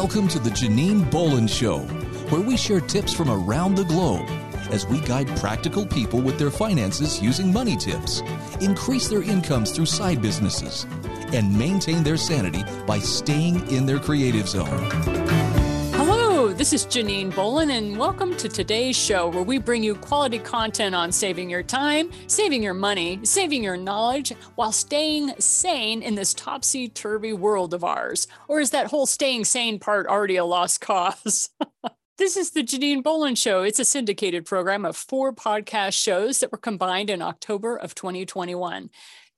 Welcome to the Janine Bolon Show, where we share tips from around the globe as we guide practical people with their finances using money tips, increase their incomes through side businesses, and maintain their sanity by staying in their creative zone. This is Janine Bolon, and welcome to today's show where we bring you quality content on saving your time, saving your money, saving your knowledge, while staying sane in this topsy turvy world of ours. Or is that whole staying sane part already a lost cause? This is the Janine Bolon Show. It's a syndicated program of four podcast shows that were combined in October of 2021.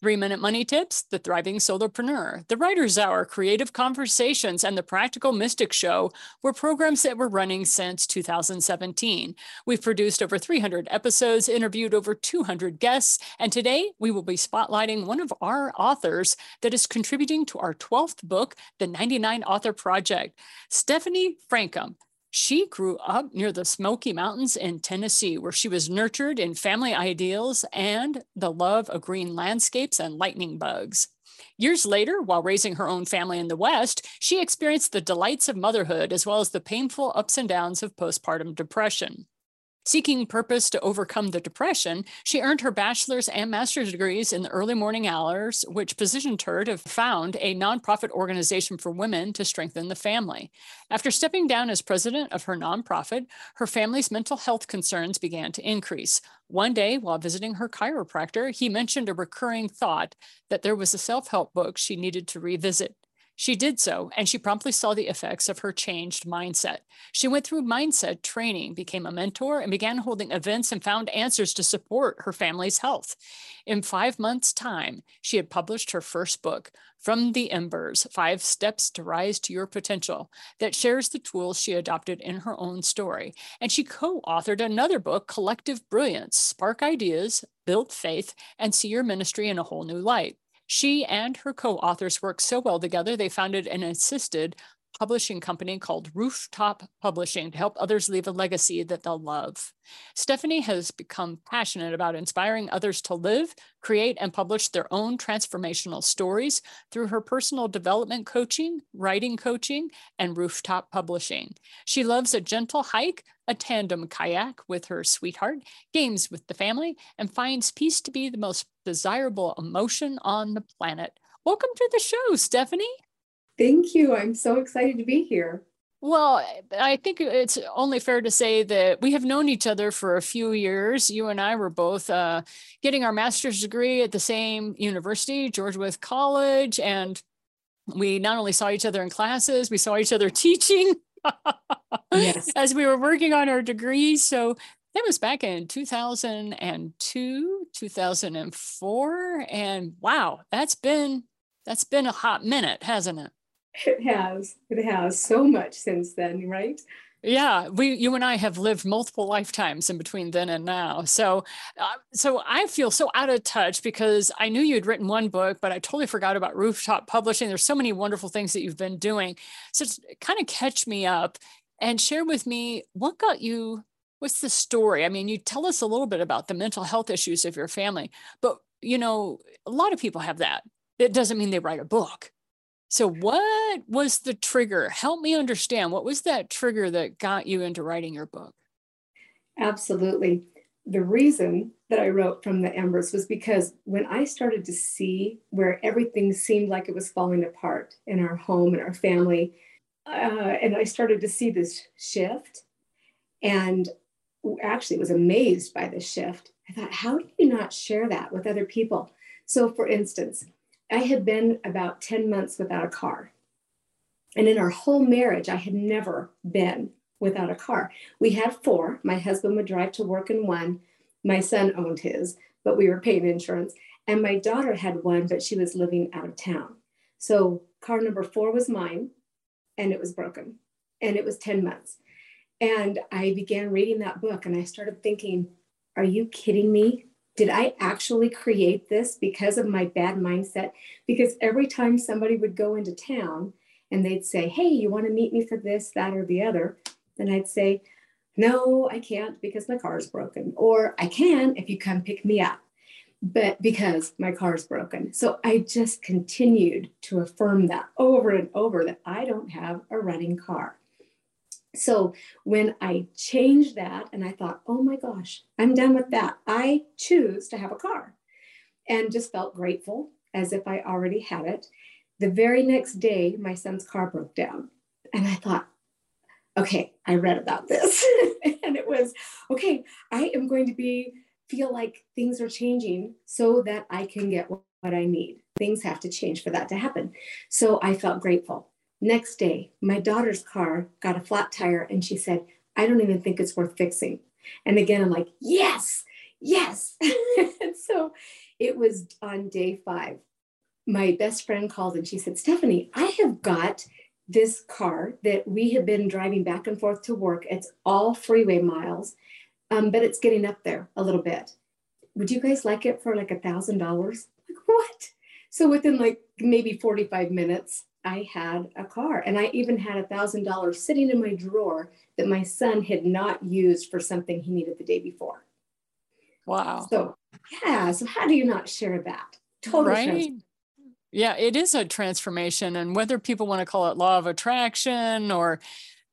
Three Minute Money Tips, The Thriving Solopreneur, The Writer's Hour, Creative Conversations, and The Practical Mystic Show were programs that were running since 2017. We've produced over 300 episodes, interviewed over 200 guests, and today we will be spotlighting one of our authors that is contributing to our 12th book, The 99 Author Project, Stephanie Francom. She grew up near the Smoky Mountains in Tennessee, where she was nurtured in family ideals and the love of green landscapes and lightning bugs. Years later, while raising her own family in the West, she experienced the delights of motherhood as well as the painful ups and downs of postpartum depression. Seeking purpose to overcome the depression, she earned her bachelor's and master's degrees in the early morning hours, which positioned her to found a nonprofit organization for women to strengthen the family. After stepping down as president of her nonprofit, her family's mental health concerns began to increase. One day, while visiting her chiropractor, he mentioned a recurring thought that there was a self help book she needed to revisit. She did so, and she promptly saw the effects of her changed mindset. She went through mindset training, became a mentor, and began holding events and found answers to support her family's health. In five months' time, she had published her first book, From the Embers Five Steps to Rise to Your Potential, that shares the tools she adopted in her own story. And she co authored another book, Collective Brilliance Spark Ideas, Build Faith, and See Your Ministry in a Whole New Light. She and her co authors worked so well together, they founded and assisted publishing company called Rooftop Publishing to help others leave a legacy that they'll love. Stephanie has become passionate about inspiring others to live, create, and publish their own transformational stories through her personal development coaching, writing coaching, and rooftop publishing. She loves a gentle hike, a tandem kayak with her sweetheart, games with the family, and finds peace to be the most desirable emotion on the planet. Welcome to the show, Stephanie. Thank you. I'm so excited to be here. Well, I think it's only fair to say that we have known each other for a few years. You and I were both uh, getting our master's degree at the same university, George Wythe College, and we not only saw each other in classes, we saw each other teaching yes. as we were working on our degrees. So that was back in 2002, 2004, and wow, that's been that's been a hot minute, hasn't it? It has. It has so much since then, right? Yeah, we, you and I have lived multiple lifetimes in between then and now. So, uh, so I feel so out of touch because I knew you'd written one book, but I totally forgot about Rooftop Publishing. There's so many wonderful things that you've been doing. So, kind of catch me up and share with me what got you. What's the story? I mean, you tell us a little bit about the mental health issues of your family, but you know, a lot of people have that. It doesn't mean they write a book so, what was the trigger? Help me understand. What was that trigger that got you into writing your book? Absolutely. The reason that I wrote From the Embers was because when I started to see where everything seemed like it was falling apart in our home and our family, uh, and I started to see this shift, and actually was amazed by the shift. I thought, how do you not share that with other people? So, for instance, I had been about 10 months without a car. And in our whole marriage, I had never been without a car. We had four. My husband would drive to work in one. My son owned his, but we were paying insurance. And my daughter had one, but she was living out of town. So car number four was mine, and it was broken. And it was 10 months. And I began reading that book, and I started thinking, are you kidding me? Did I actually create this because of my bad mindset? Because every time somebody would go into town and they'd say, Hey, you want to meet me for this, that, or the other? Then I'd say, No, I can't because my car is broken. Or I can if you come pick me up. but because my car's broken. So I just continued to affirm that over and over that I don't have a running car. So when I changed that and I thought, oh my gosh, I'm done with that. I choose to have a car and just felt grateful as if I already had it. The very next day, my son's car broke down. And I thought, okay, I read about this. and it was, okay, I am going to be feel like things are changing so that I can get what I need. Things have to change for that to happen. So I felt grateful. Next day, my daughter's car got a flat tire and she said, I don't even think it's worth fixing. And again, I'm like, yes, yes. and so it was on day five. My best friend called and she said, Stephanie, I have got this car that we have been driving back and forth to work. It's all freeway miles um, but it's getting up there a little bit. Would you guys like it for like a thousand dollars? Like what? So within like maybe 45 minutes, I had a car and I even had a thousand dollars sitting in my drawer that my son had not used for something he needed the day before. Wow. So yeah. So how do you not share that? Total right. Yeah, it is a transformation. And whether people want to call it law of attraction or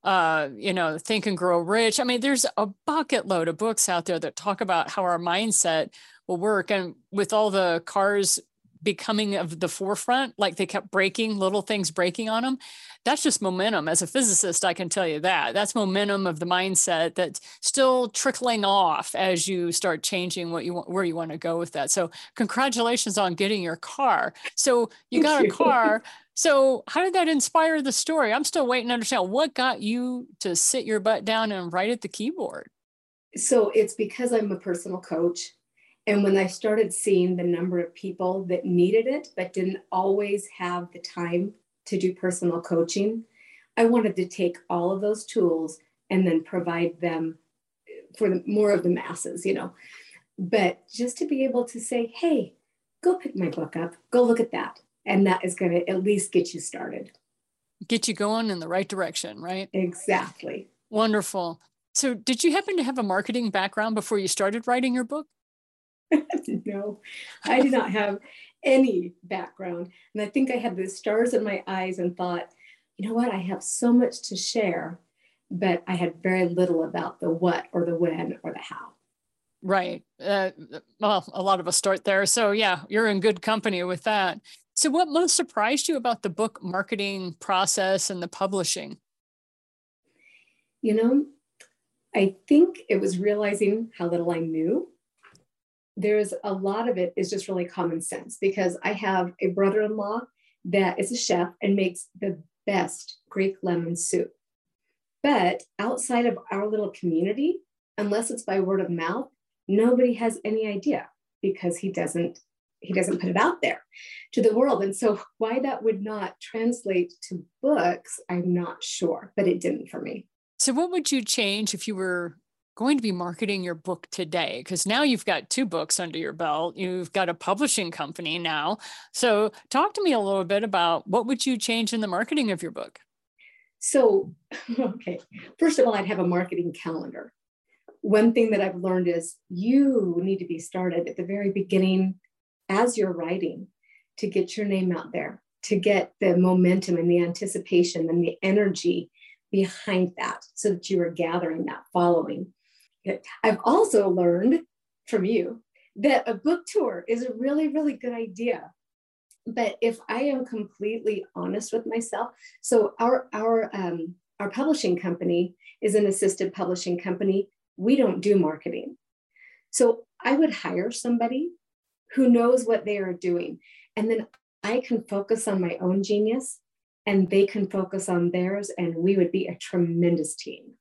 uh, you know, Think and Grow Rich. I mean, there's a bucket load of books out there that talk about how our mindset will work. And with all the cars becoming of the forefront, like they kept breaking, little things breaking on them, that's just momentum. As a physicist, I can tell you that. That's momentum of the mindset that's still trickling off as you start changing what you want, where you want to go with that. So, congratulations on getting your car. So, you got a car. So, how did that inspire the story? I'm still waiting to understand what got you to sit your butt down and write at the keyboard. So, it's because I'm a personal coach. And when I started seeing the number of people that needed it, but didn't always have the time to do personal coaching, I wanted to take all of those tools and then provide them eh, for the, more of the masses, you know. But just to be able to say, hey, go pick my book up, go look at that. And that is going to at least get you started. Get you going in the right direction right? Exactly. Wonderful. So did you happen to have a marketing background before you started writing your book no i did not have any background and i think i had the stars in my eyes and thought you know what i have so much to share but i had very little about the what or the when or the how Right. Uh, well, a lot of us start there. So, yeah, you're in good company with that. So, what most surprised you about the book marketing process and the publishing? You know, I think it was realizing how little I knew. There's a lot of it is just really common sense because I have a brother in law that is a chef and makes the best Greek lemon soup. But outside of our little community, unless it's by word of mouth, nobody has any idea because he doesn't he doesn't put it out there to the world. And so why that would not translate to books, I'm not sure, but it didn't for me. So what would you change if you were going to be marketing your book today? Because now you've got two books under your belt. You've got a publishing company now. So talk to me a little bit about what would you change in the marketing of your book? So, okay. First of all, I'd have a marketing calendar. One thing that I've learned is you need to be started at the very beginning as you're writing to get your name out there, to get the momentum and the anticipation and the energy behind that so that you are gathering that following. I've also learned from you that a book tour is a really, really good idea. But if I am completely honest with myself, so our our um, our publishing company is an assisted publishing company. We don't do marketing. So I would hire somebody who knows what they are doing. And then I can focus on my own genius and they can focus on theirs, and we would be a tremendous team.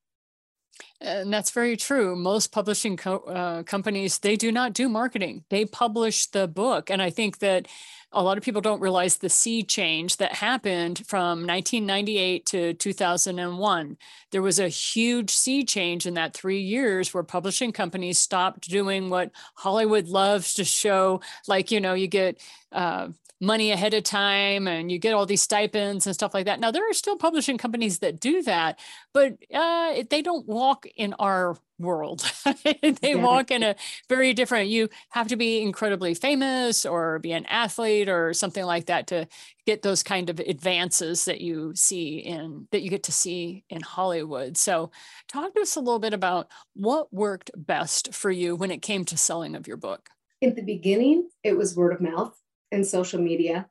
And that's very true. Most publishing co- uh, companies, they do not do marketing. They publish the book. And I think that a lot of people don't realize the sea change that happened from 1998 to 2001. There was a huge sea change in that three years where publishing companies stopped doing what Hollywood loves to show. Like, you know, you get uh, money ahead of time and you get all these stipends and stuff like that. Now, there are still publishing companies that do that, but uh, they don't walk in our world. they yeah. walk in a very different, you have to be incredibly famous or be an athlete or something like that to get those kind of advances that you see in, that you get to see in Hollywood. So, talk to us a little bit about what worked best for you when it came to selling of your book. In the beginning, it was word of mouth and social media.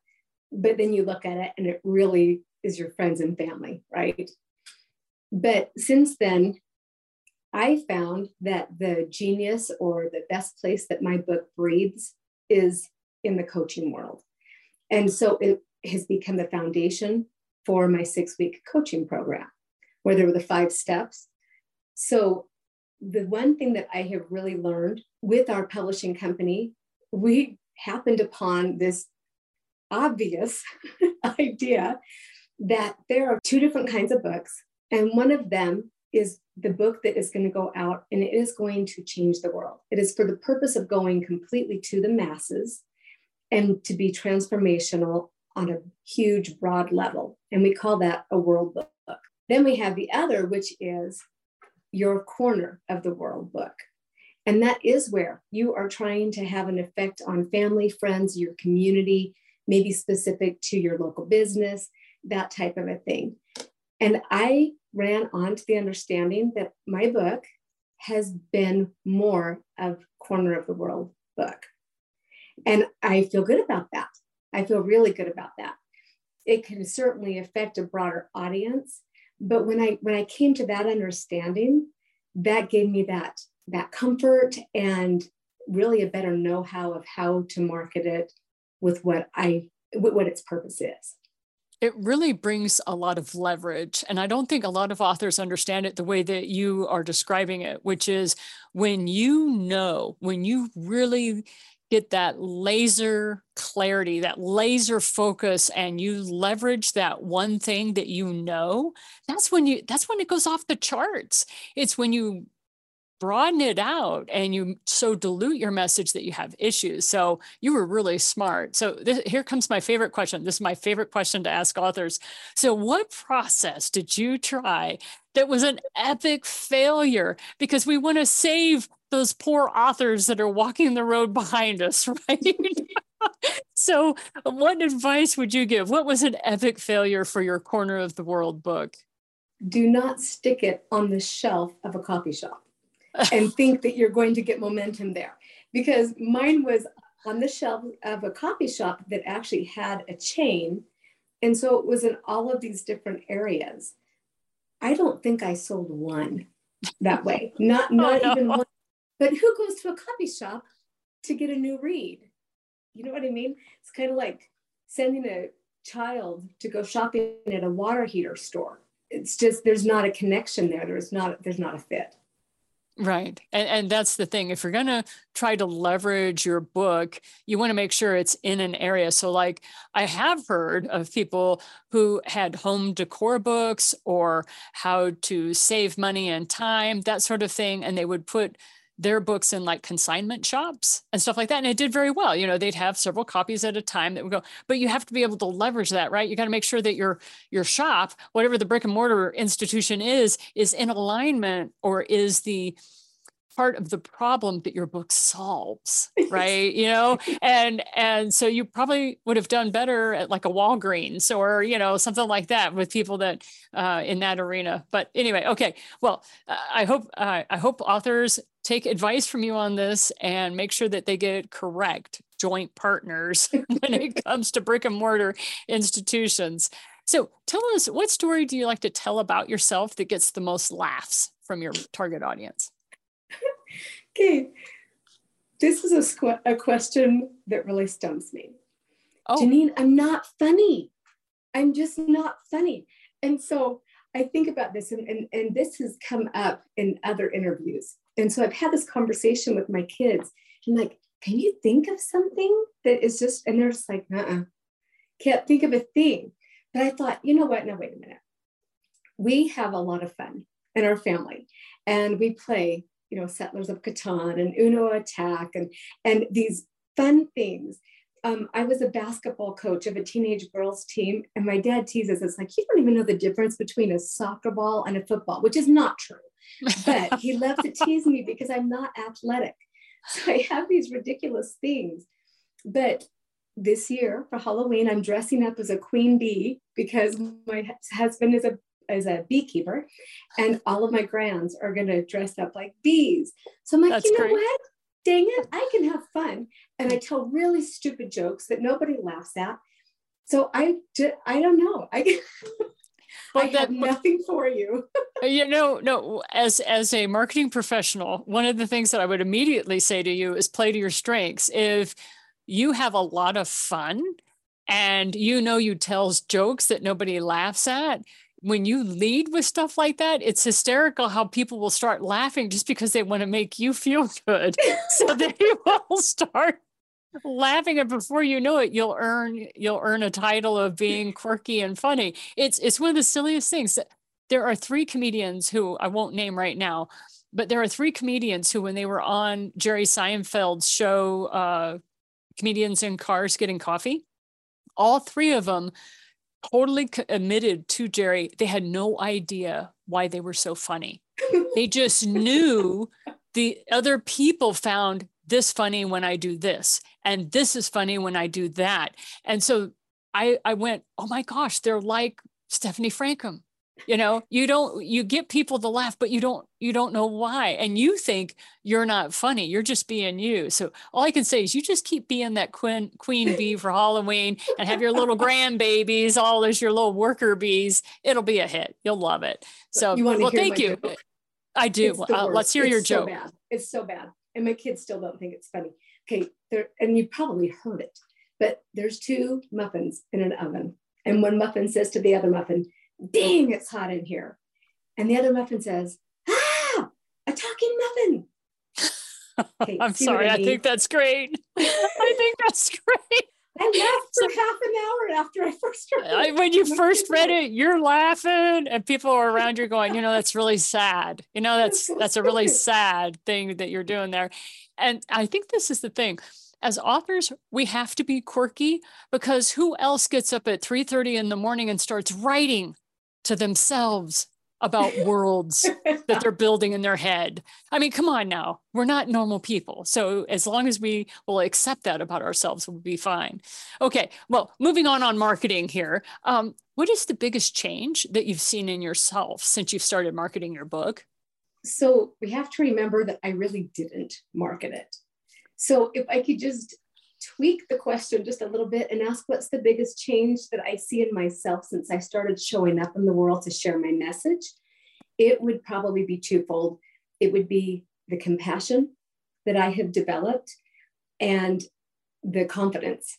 But then you look at it and it really is your friends and family, right? But since then, I found that the genius or the best place that my book breathes is in the coaching world. And so it has become the foundation for my six week coaching program, where there were the five steps. So, the one thing that I have really learned with our publishing company, we happened upon this obvious idea that there are two different kinds of books, and one of them is the book that is going to go out and it is going to change the world. It is for the purpose of going completely to the masses and to be transformational on a huge, broad level. And we call that a world book. Then we have the other, which is your corner of the world book. And that is where you are trying to have an effect on family, friends, your community, maybe specific to your local business, that type of a thing. And I ran on to the understanding that my book has been more of corner of the world book. And I feel good about that. I feel really good about that. It can certainly affect a broader audience, but when I when I came to that understanding, that gave me that that comfort and really a better know-how of how to market it with what I with what its purpose is. It really brings a lot of leverage. And I don't think a lot of authors understand it the way that you are describing it, which is when you know, when you really get that laser clarity, that laser focus, and you leverage that one thing that you know, that's when you that's when it goes off the charts. It's when you broaden it out and you so dilute your message that you have issues. So you were really smart. So this, here comes my favorite question. This is my favorite question to ask authors. So what process did you try that was an epic failure? Because we want to save those poor authors that are walking the road behind us, right? so what advice would you give? What was an epic failure for your corner of the world book? Do not stick it on the shelf of a coffee shop and think that you're going to get momentum there. Because mine was on the shelf of a coffee shop that actually had a chain. And so it was in all of these different areas. I don't think I sold one that way. Not oh, not oh, no. even one. But who goes to a coffee shop to get a new read? You know what I mean? It's kind of like sending a child to go shopping at a water heater store. It's just there's not a connection there. There's not there's not a fit. Right. And, and that's the thing. If you're going to try to leverage your book, you want to make sure it's in an area. So, like, I have heard of people who had home decor books or how to save money and time, that sort of thing. And they would put their books in like consignment shops and stuff like that. And it did very well. You know, they'd have several copies at a time that would go, but you have to be able to leverage that, right? You got to make sure that your your shop, whatever the brick and mortar institution is, is in alignment or is the part of the problem that your book solves right you know and and so you probably would have done better at like a walgreens or you know something like that with people that uh, in that arena but anyway okay well uh, i hope uh, i hope authors take advice from you on this and make sure that they get it correct joint partners when it comes to brick and mortar institutions so tell us what story do you like to tell about yourself that gets the most laughs from your target audience okay, this is a, squ- a question that really stumps me. Oh. Janine, I'm not funny. I'm just not funny. And so I think about this, and, and, and this has come up in other interviews. And so I've had this conversation with my kids, and like, can you think of something that is just, and they're just like, uh uh-uh. can't think of a thing. But I thought, you know what? Now, wait a minute. We have a lot of fun in our family, and we play you know, Settlers of Catan and Uno Attack and, and these fun things. um, I was a basketball coach of a teenage girls team, and my dad teases us like, you don't even know the difference between a soccer ball and a football, which is not true. But he loves to tease me because I'm not athletic. So I have these ridiculous things. But this year for Halloween, I'm dressing up as a queen bee because my husband is a is a beekeeper, and all of my grands are going to dress up like bees. So I'm like, That's you know great. what? Dang it, I can have fun, and I tell really stupid jokes that nobody laughs at. So I, I don't know. I, I have nothing for you. Uh, you know, no. As as a marketing professional, one of the things that I would immediately say to you is play to your strengths. If you have a lot of fun and you know you tell jokes that nobody laughs at when you lead with stuff like that it's hysterical how people will start laughing just because they want to make you feel good so they will start laughing and before you know it you'll earn you'll earn a title of being quirky and funny it's it's one of the silliest things there are three comedians who i won't name right now but there are three comedians who when they were on jerry seinfeld's show uh, comedians in cars getting coffee. All three of them totally admitted to Jerry they had no idea why they were so funny. they just knew the other people found this funny when I do this, and this is funny when I do that. And so I, I went, oh my gosh, they're like Stephanie Francom you know you don't you get people to laugh but you don't you don't know why. And you think you're not funny you're just being you. So all i can say is you just keep being that queen queen bee for halloween and have your little grandbabies all as your little worker bees. It'll be a hit. You'll love it. So you well thank you. joke? i do. Uh, let's hear it's your so joke. bad. it's so bad and my kids still don't think it's funny okay there and you probably heard it but there's two muffins in an oven and one muffin says to the other muffin dang, it's hot in here. And the other muffin says, ah, a talking muffin. Okay, I'm sorry. I, mean? I, think that's great. I think that's great. I laughed for so, half an hour after I first read it. When you first read it, you're laughing, and people are around you going, you know, that's really sad. You know, that's that's a really sad thing that you're doing there. And I think this is the thing as authors, we have to be quirky because who else gets up at 3:30 in the morning and starts writing to themselves about worlds that they're building in their head. I mean, come on now. We're not normal people. So as long as we will accept that about ourselves, we'll be fine. Okay. Well, moving on on marketing here. Um, what is the biggest change that you've seen in yourself since you've started marketing your book? So we have to remember that I really didn't market it. So if I could just tweak the question just a little bit and ask what's the biggest change that I see in myself since I started showing up in the world to share my message, it would probably be twofold. It would be the compassion that I have developed and the confidence.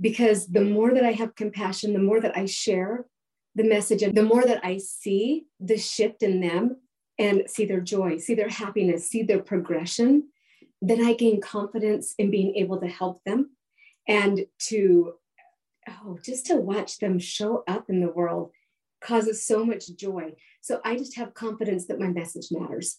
Because the more that I have compassion, the more that I share the message, and the more that I see the shift in them and see their joy, see their happiness, see their progression, then I gain confidence in being able to help them and to, oh, just to watch them show up in the world causes so much joy. So I just have confidence that my message matters.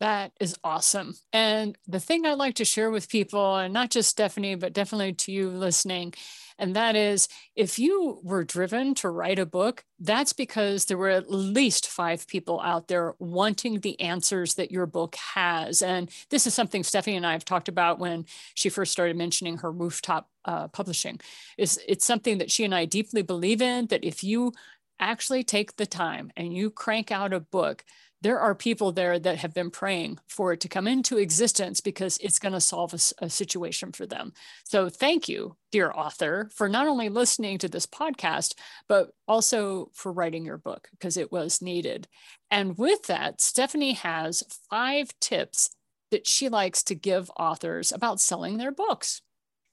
That is awesome. And the thing I like to share with people, and not just Stephanie, but definitely to you listening, and that is if you were driven to write a book, that's because there were at least five people out there wanting the answers that your book has. And this is something Stephanie and I have talked about when she first started mentioning her rooftop uh, publishing. Is it's something that she and I deeply believe in that if you actually take the time and you crank out a book there are people there that have been praying for it to come into existence because it's going to solve a, a, situation for them. So, thank you, dear author, for not only listening to this podcast, but also for writing your book because it was needed. And with that, Stephanie has five tips that she likes to give authors about selling their books.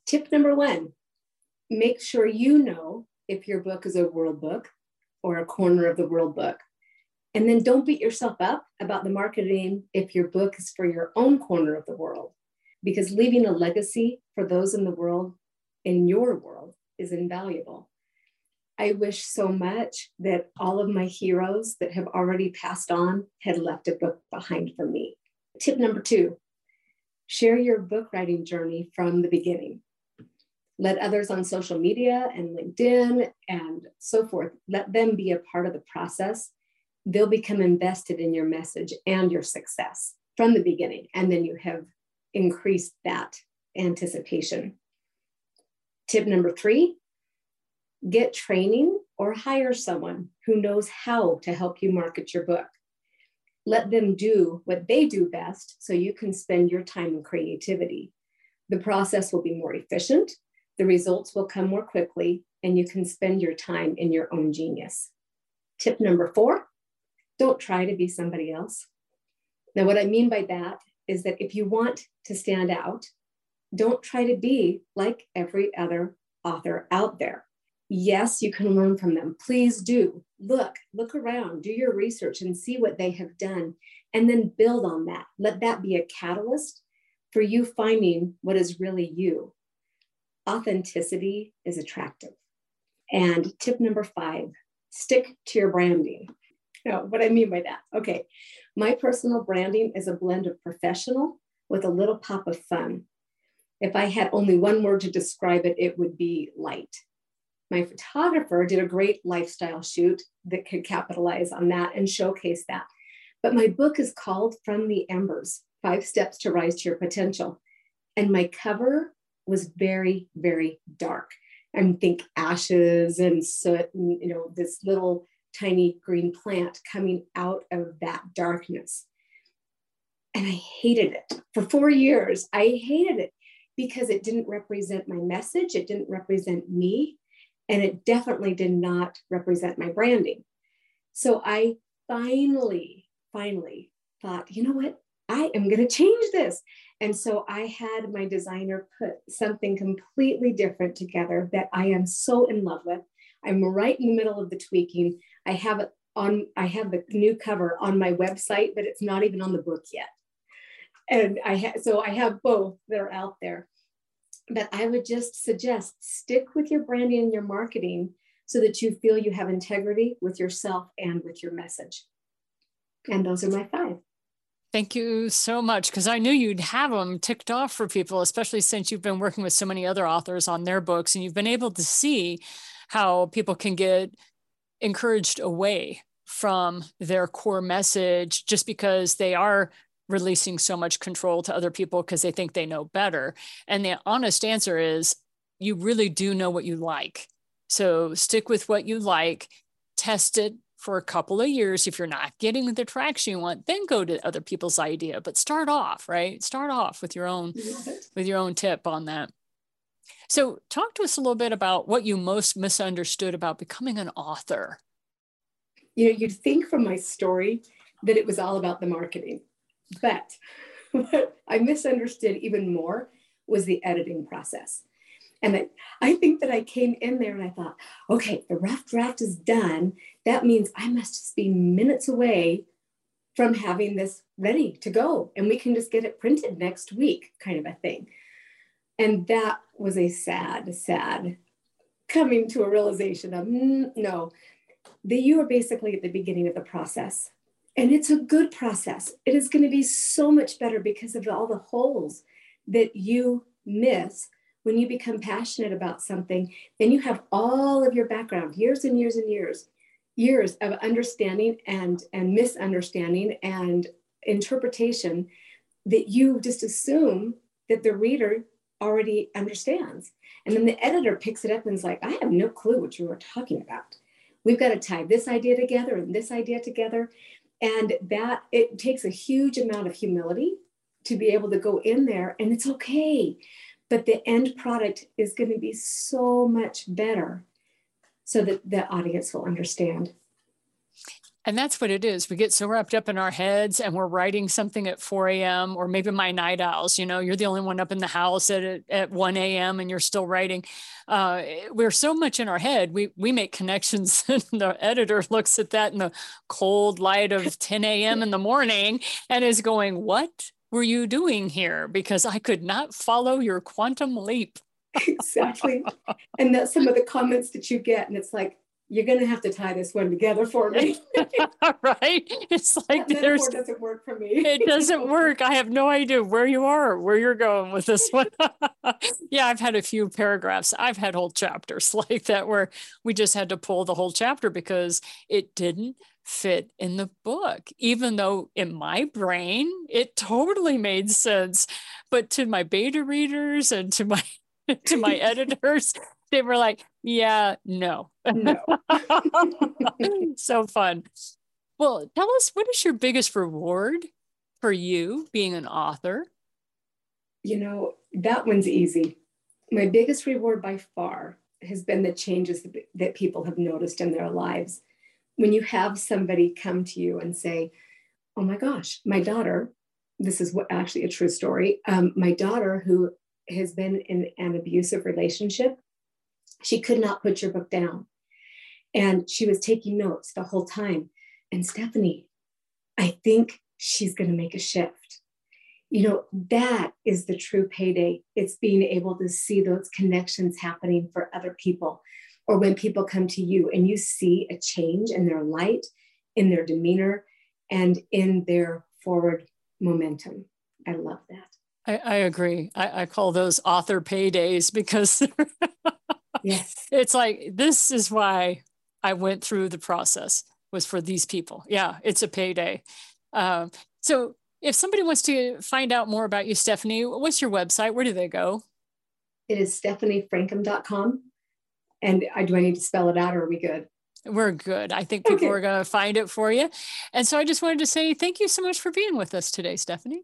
Tip number one make sure you know if your book is a world book or a corner of the world book and then don't beat yourself up about the marketing if your book is for your own corner of the world, because leaving a legacy for those in the world, in your world, is invaluable. I wish so much that all of my heroes that have already passed on had left a book behind for me. Tip number two share your book writing journey from the beginning. Let others on social media and LinkedIn and so forth, let them be a part of the process. They'll become invested in your message and your success from the beginning. And then you have increased that anticipation. Tip number three get training or hire someone who knows how to help you market your book. Let them do what they do best so you can spend your time in creativity. The process will be more efficient, the results will come more quickly, and you can spend your time in your own genius. Tip number four don't try to be somebody else. Now, what I mean by that is that if you want to stand out, don't try to be like every other author out there. Yes, you can learn from them. Please do. Look, look around, do your research and see what they have done, and then build on that. Let that be a catalyst for you finding what is really you. Authenticity is attractive. And tip number five stick to your branding. Now, what I mean by that, okay, my personal branding is a blend of professional with a little pop of fun. If I had only one word to describe it, it would be light. My photographer did a great lifestyle shoot that could capitalize on that and showcase that. But my book is called From the Embers Five Steps to Rise to Your Potential. And my cover was very, very dark. And think ashes and soot, and, you know, this little tiny green plant coming out of that darkness. And I hated it for four years. I hated it because it didn't represent my message, it didn't represent me, and it definitely did not represent my branding. So I finally, finally thought, you know what? I am going to change this. And so I had my designer put something completely different together that I am so in love with. I'm right in the middle of the tweaking. I have it on, I have the new cover on my website, but it's not even on the book yet. And I have, so I have both that are out there. But I would just suggest stick with your branding and your marketing so that you feel you have integrity with yourself and with your message. And those are my five. Thank you so much because I knew you'd have them ticked off for people, especially since you've been working with so many other authors on their books and you've been able to see how people can get encouraged away from their core message just because they are releasing so much control to other people because they think they know better. And the honest answer is you really do know what you like. So stick with what you like, test it, for a couple of years if you're not getting the traction you want then go to other people's idea but start off right start off with your own with your own tip on that so talk to us a little bit about what you most misunderstood about becoming an author you know you'd think from my story that it was all about the marketing but what i misunderstood even more was the editing process and I, I think that I came in there and I thought, okay, the rough draft is done. That means I must just be minutes away from having this ready to go and we can just get it printed next week, kind of a thing. And that was a sad, sad coming to a realization of mm, no, that you are basically at the beginning of the process. And it's a good process. It is going to be so much better because of all the holes that you miss when you become passionate about something, then you have all of your background, years and years and years, years of understanding and, and misunderstanding and interpretation that you just assume that the reader already understands. And then the editor picks it up and is like, I have no clue what you were talking about. We've got to tie this idea together and this idea together. And that it takes a huge amount of humility to be able to go in there and it's okay but the end product is going to be so much better so that the audience will understand. And that's what it is. We get so wrapped up in our heads and we're writing something at 4 a.m. or maybe my night owls, you know, you're the only one up in the house at, at 1 a.m. and you're still writing. Uh, we're so much in our head. We, we make connections and the editor looks at that in the cold light of 10 a.m. in the morning and is going, what? were you doing here? Because I could not follow your quantum leap. exactly. And that's some of the comments that you get. And it's like, you're going to have to tie this one together for me. right? It's like that there's doesn't work for me. it doesn't work. I have no idea where you are, where you're going with this one. yeah, I've had a few paragraphs. I've had whole chapters like that where we just had to pull the whole chapter because it didn't fit in the book, even though in my brain it totally made sense. But to my beta readers and to my to my editors, they were like, yeah, no. No. so fun. Well, tell us what is your biggest reward for you being an author? You know, that one's easy. My biggest reward by far has been the changes that people have noticed in their lives. When you have somebody come to you and say, Oh my gosh, my daughter, this is what actually a true story. Um, my daughter, who has been in an abusive relationship, she could not put your book down. And she was taking notes the whole time. And Stephanie, I think she's going to make a shift. You know, that is the true payday. It's being able to see those connections happening for other people. Or when people come to you and you see a change in their light, in their demeanor, and in their forward momentum. I love that. I, I agree. I, I, call those author paydays because yes, it's like this is why I went through the process was for these people. Yeah, it's a payday. Um, so if somebody wants to find out more about you, Stephanie, what's your website? Where do they go? It is stephaniefrancom.com. And I, do I need to spell it out or are we good? We're good. I think people okay. are going to find it for you. And so I just wanted to say thank you so much for being with us today, Stephanie.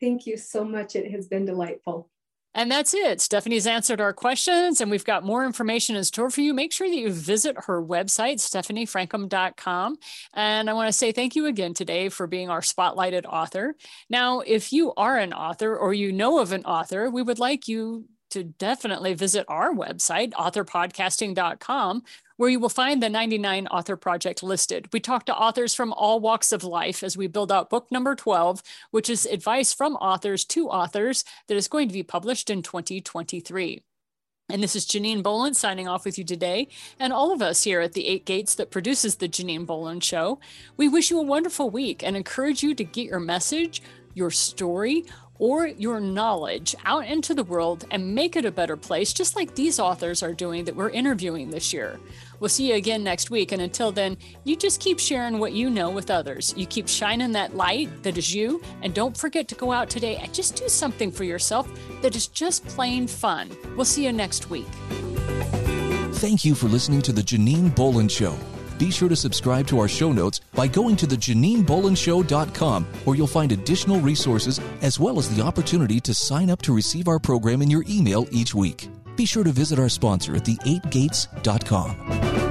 Thank you so much. It has been delightful. And that's it. Stephanie's answered our questions, and we've got more information in store for you. Make sure that you visit her website, stephaniefrancom.com. And I want to say thank you again today for being our spotlighted author. Now, if you are an author or you know of an author, we would like you to definitely visit our website, authorpodcasting.com, where you will find the 99 Author Project listed. We talk to authors from all walks of life as we build out book number 12, which is advice from authors to authors that is going to be published in 2023. And this is Janine Bolon signing off with you today, and all of us here at the Eight Gates that produces the Janine Bolon Show. We wish you a wonderful week and encourage you to get your message, your story, or your knowledge out into the world and make it a better place, just like these authors are doing that we're interviewing this year. We'll see you again next week. And until then, you just keep sharing what you know with others. You keep shining that light that is you. And don't forget to go out today and just do something for yourself that is just plain fun. We'll see you next week. Thank you for listening to The Janine Bolon Show. Be sure to subscribe to our show notes by going to thejaninebolandshow.com, where you'll find additional resources as well as the opportunity to sign up to receive our program in your email each week. Be sure to visit our sponsor at the8gates.com.